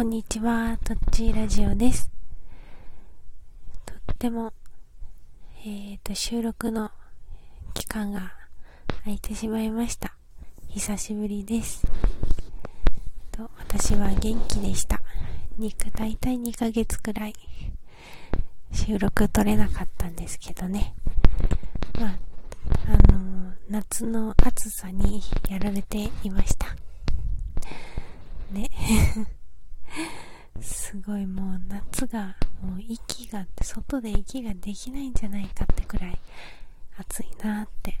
こんにちは、とっちーラジオです。とっても、えっ、ー、と、収録の期間が空いてしまいました。久しぶりです。と私は元気でした。肉大体2ヶ月くらい収録撮れなかったんですけどね。まあ、あのー、夏の暑さにやられていました。ね。すごいもう夏が、もう息が、外で息ができないんじゃないかってくらい暑いなって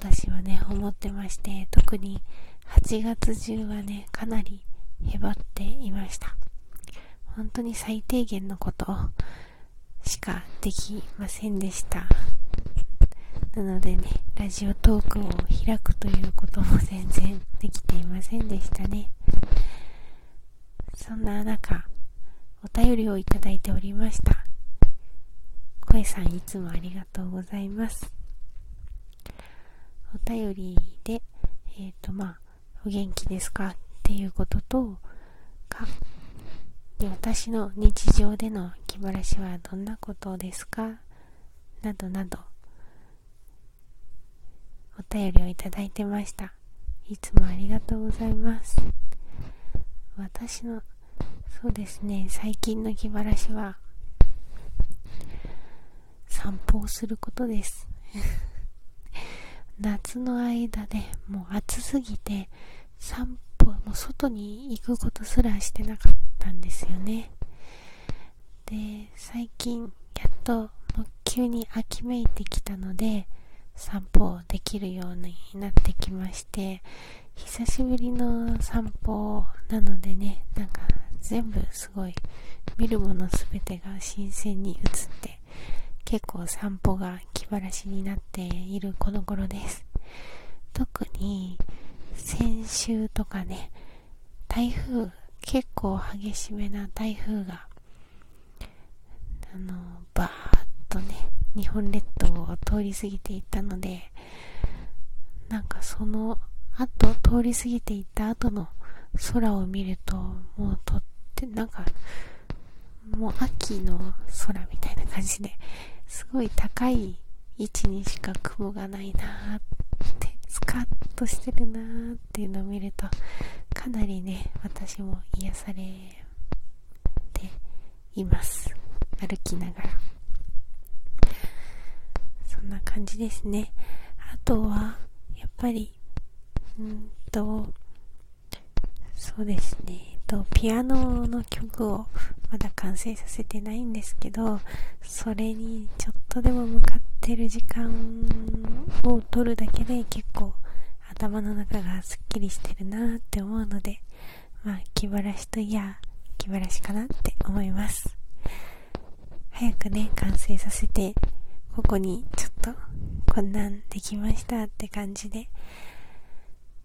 私はね、思ってまして、特に8月中はね、かなりへばっていました。本当に最低限のことしかできませんでした。なのでね、ラジオトークを開くということも全然できていませんでしたね。そんな中、お便りをいただいておりました。声さんいつもありがとうございます。お便りで、えっ、ー、とまあ、お元気ですか？っていうことと、か、で私の日常での気晴らしはどんなことですか？などなど、お便りをいただいてました。いつもありがとうございます。私のそうですね最近の気晴らしは散歩をすることです。夏の間でもう暑すぎて散歩もう外に行くことすらしてなかったんですよね。で最近やっともう急に秋めいてきたので散歩できるようになってきまして久しぶりの散歩なのでねなんか全部すごい見るもの全てが新鮮に映って結構散歩が気晴らしになっているこの頃です。特に先週とかね台風結構激しめな台風があのバーッとね日本列島を通り過ぎていったのでなんかその後通り過ぎていった後の空を見るともうとってなんかもう秋の空みたいな感じですごい高い位置にしか雲がないなーってスカッとしてるなーっていうのを見るとかなりね私も癒されています。歩きながら。そんな感じですね。あとはやっぱりうんと、そうですね、と、ピアノの曲をまだ完成させてないんですけど、それにちょっとでも向かってる時間を取るだけで結構頭の中がすっきりしてるなって思うので、まあ、気晴らしといや、気晴らしかなって思います。早くね、完成させて、ここにちょっとこんなんできましたって感じで、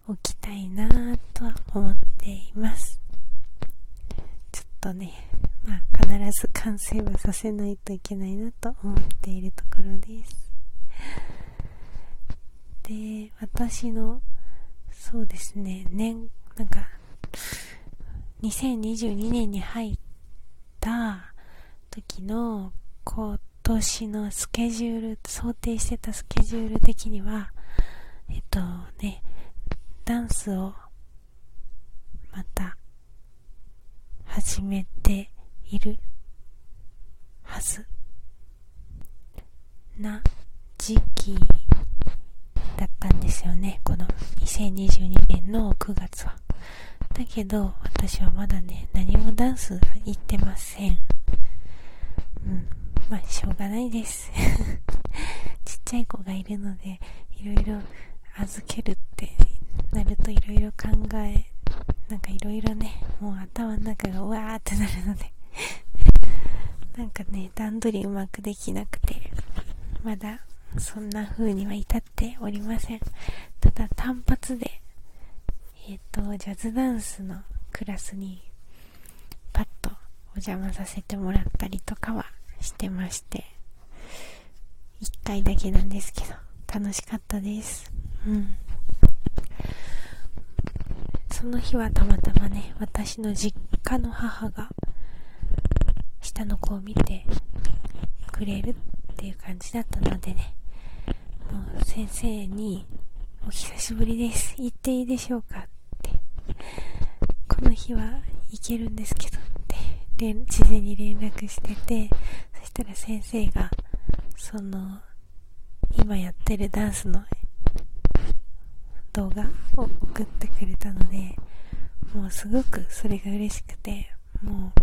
置きたいなぁとは思っています。ちょっとね、まあ必ず完成はさせないといけないなと思っているところです。で、私の、そうですね、年、なんか、2022年に入った時の今年のスケジュール、想定してたスケジュール的には、えっとね、ダンスをまた始めているはずな時期だったんですよね。この2022年の9月は。だけど私はまだね何もダンス行ってません。うん。まあしょうがないです。ちっちゃい子がいるのでいろいろ預けるってなるといろいろ考え、なんかいろいろね、もう頭の中がうわーってなるので なんかね、段取りうまくできなくて、まだそんな風には至っておりません。ただ単発で、えっ、ー、と、ジャズダンスのクラスにパッとお邪魔させてもらったりとかはしてまして、一回だけなんですけど、楽しかったです。うん。その日はたまたまね、私の実家の母が、下の子を見てくれるっていう感じだったのでね、もう先生に、お久しぶりです。行っていいでしょうか？って。この日は行けるんですけどって、事前に連絡してて、そしたら先生が、その、今やってるダンスの動画を送ってくれたので、もうすごくそれが嬉しくて、も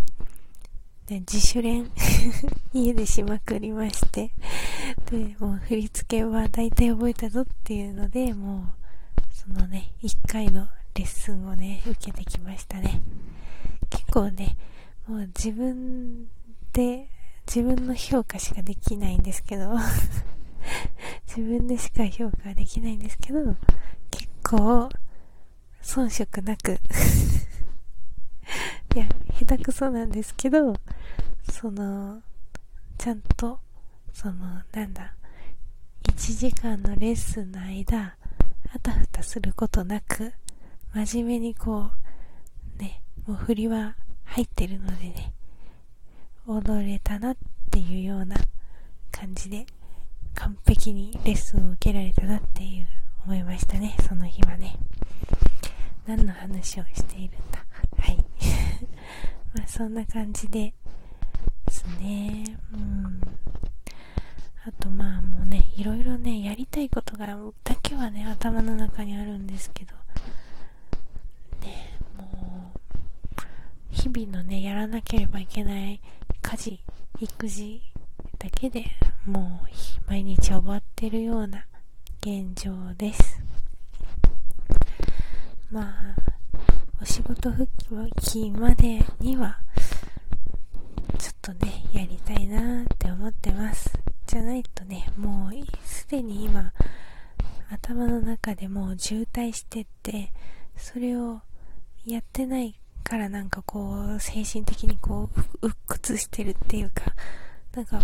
う、ね、自主練 家でしまくりまして、で、もう振り付けは大体覚えたぞっていうので、もう、そのね、1回のレッスンをね、受けてきましたね。結構ね、もう自分で、自分の評価しかできないんですけど 自分でしか評価できないんですけど、構、遜色なく。いや、下手くそなんですけど、その、ちゃんと、その、なんだ、1時間のレッスンの間、あたふたすることなく、真面目にこう、ね、もう振りは入ってるのでね、踊れたなっていうような感じで、完璧にレッスンを受けられたなっていう。思いましたね、その日はね。何の話をしているんだ。はい。まあそんな感じでですね。うん。あとまあもうね、いろいろね、やりたいことが、だけはね、頭の中にあるんですけど、ね、もう、日々のね、やらなければいけない家事、育児だけでもう毎日終わってるような現状です。まあ、お仕事復帰までには、ちょっとね、やりたいなって思ってます。じゃないとね、もうすでに今、頭の中でもう渋滞してって、それをやってないからなんかこう、精神的にこう、鬱屈してるっていうか、なんか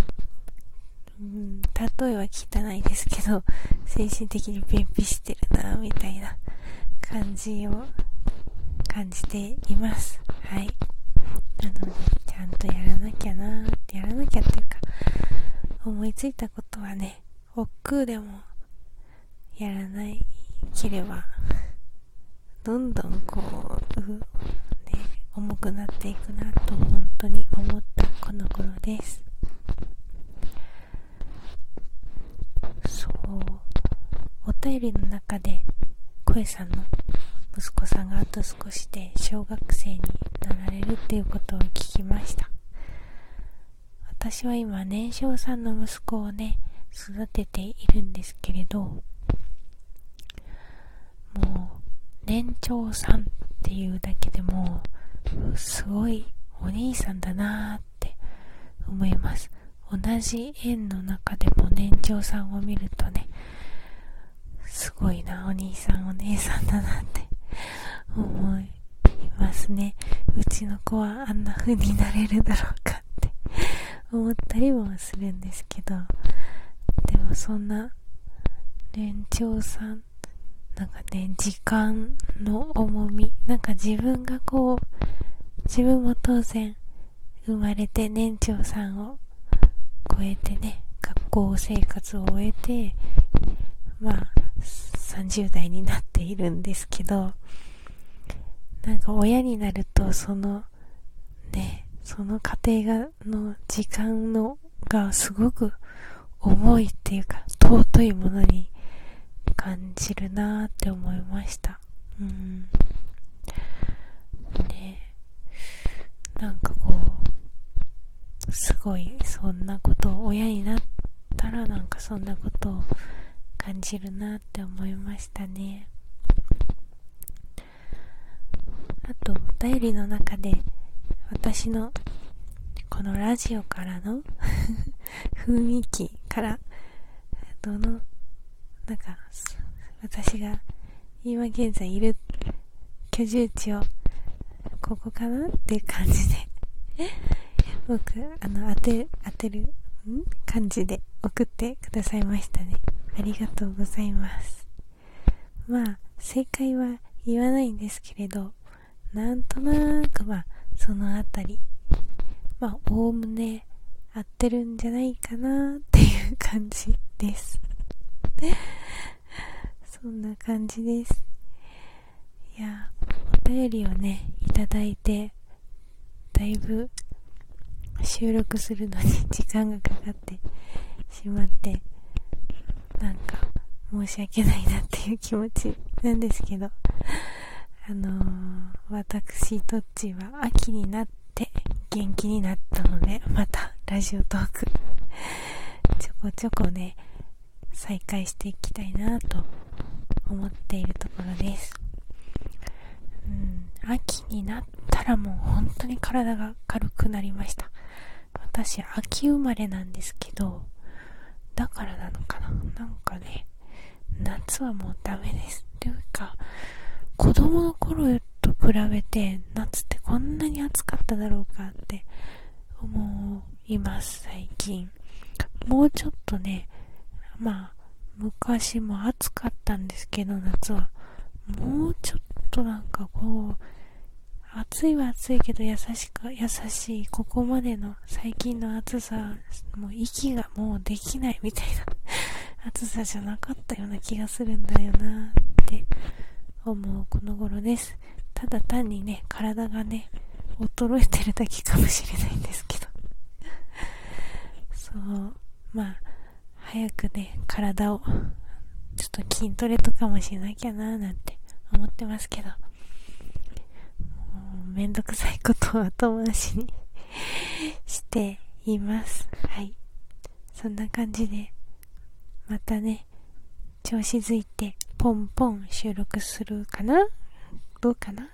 うん、例えは汚いですけど、精神的に便秘してるな、みたいな感じを感じています。はい。なので、ちゃんとやらなきゃなーってやらなきゃっていうか、思いついたことはね、億劫でもやらないければ、どんどんこう、ね、重くなっていくなと本当に思ったこの頃です。お便りの中で声さんの息子さんがあと少しで小学生になられるっていうことを聞きました。私は今年少さんの息子をね育てているんですけれどもう年長さんっていうだけでもすごいお兄さんだなーって思います。同じ園の中でも年長さんを見るとねすごいな、お兄さんお姉さんだなって。思いますね。うちの子はあんな風になれるだろうかって。思ったりもするんですけど、でもそんな年長さん、なんかね、時間の重み、なんか自分がこう、自分も当然生まれて年長さんを超えてね、学校生活を終えて、まあ、30代になっているんですけど、なんか親になると、その、ね、その家庭が、の時間の、がすごく重いっていうか、尊いものに感じるなーって思いました。うん。ねなんかこう、すごい、そんなことを、親になったらなんかそんなことを感じるなって思いましたね。あとお便りの中で私のこのラジオからの 雰囲気からどのなんか私が今現在いる居住地をここかなっていう感じで僕あの当て当てるん？感じで送ってくださいましたね。ありがとうございます。まあ、正解は言わないんですけれど、なんとなくまあ、そのあたり、まあ、おおむね合ってるんじゃないかなっていう感じです。そんな感じです。いや、お便りをね、いただいて、だいぶ収録するのに時間がかかってしまって、なんか申し訳ないなっていう気持ちなんですけど、あのー、私とっちは秋になって元気になったので、またラジオトークちょこちょこね、再開していきたいなと思っているところです。うん、秋になったらもう本当に体が軽くなりました。私、秋生まれなんですけど、だからなのかななんかね、夏はもうダメです。というか、子供の頃と比べて夏ってこんなに暑かっただろうかって思います、最近。もうちょっとね、まあ、昔も暑かったんですけど、夏は。もうちょっとなんかこう、暑いは暑いけど優しく、優しい、ここまでの最近の暑さ、もう息がもうできないみたいな暑さじゃなかったような気がするんだよなって思うこの頃です。ただ単にね、体がね、衰えてるだけかもしれないんですけどそう、まあ、早くね、体を、ちょっと筋トレとかもしなきゃなーなんて思ってますけど、もうめんどくさいことを後回しに しています。はい。そんな感じで、またね、調子づいて、ポンポン収録するかな？どうかな？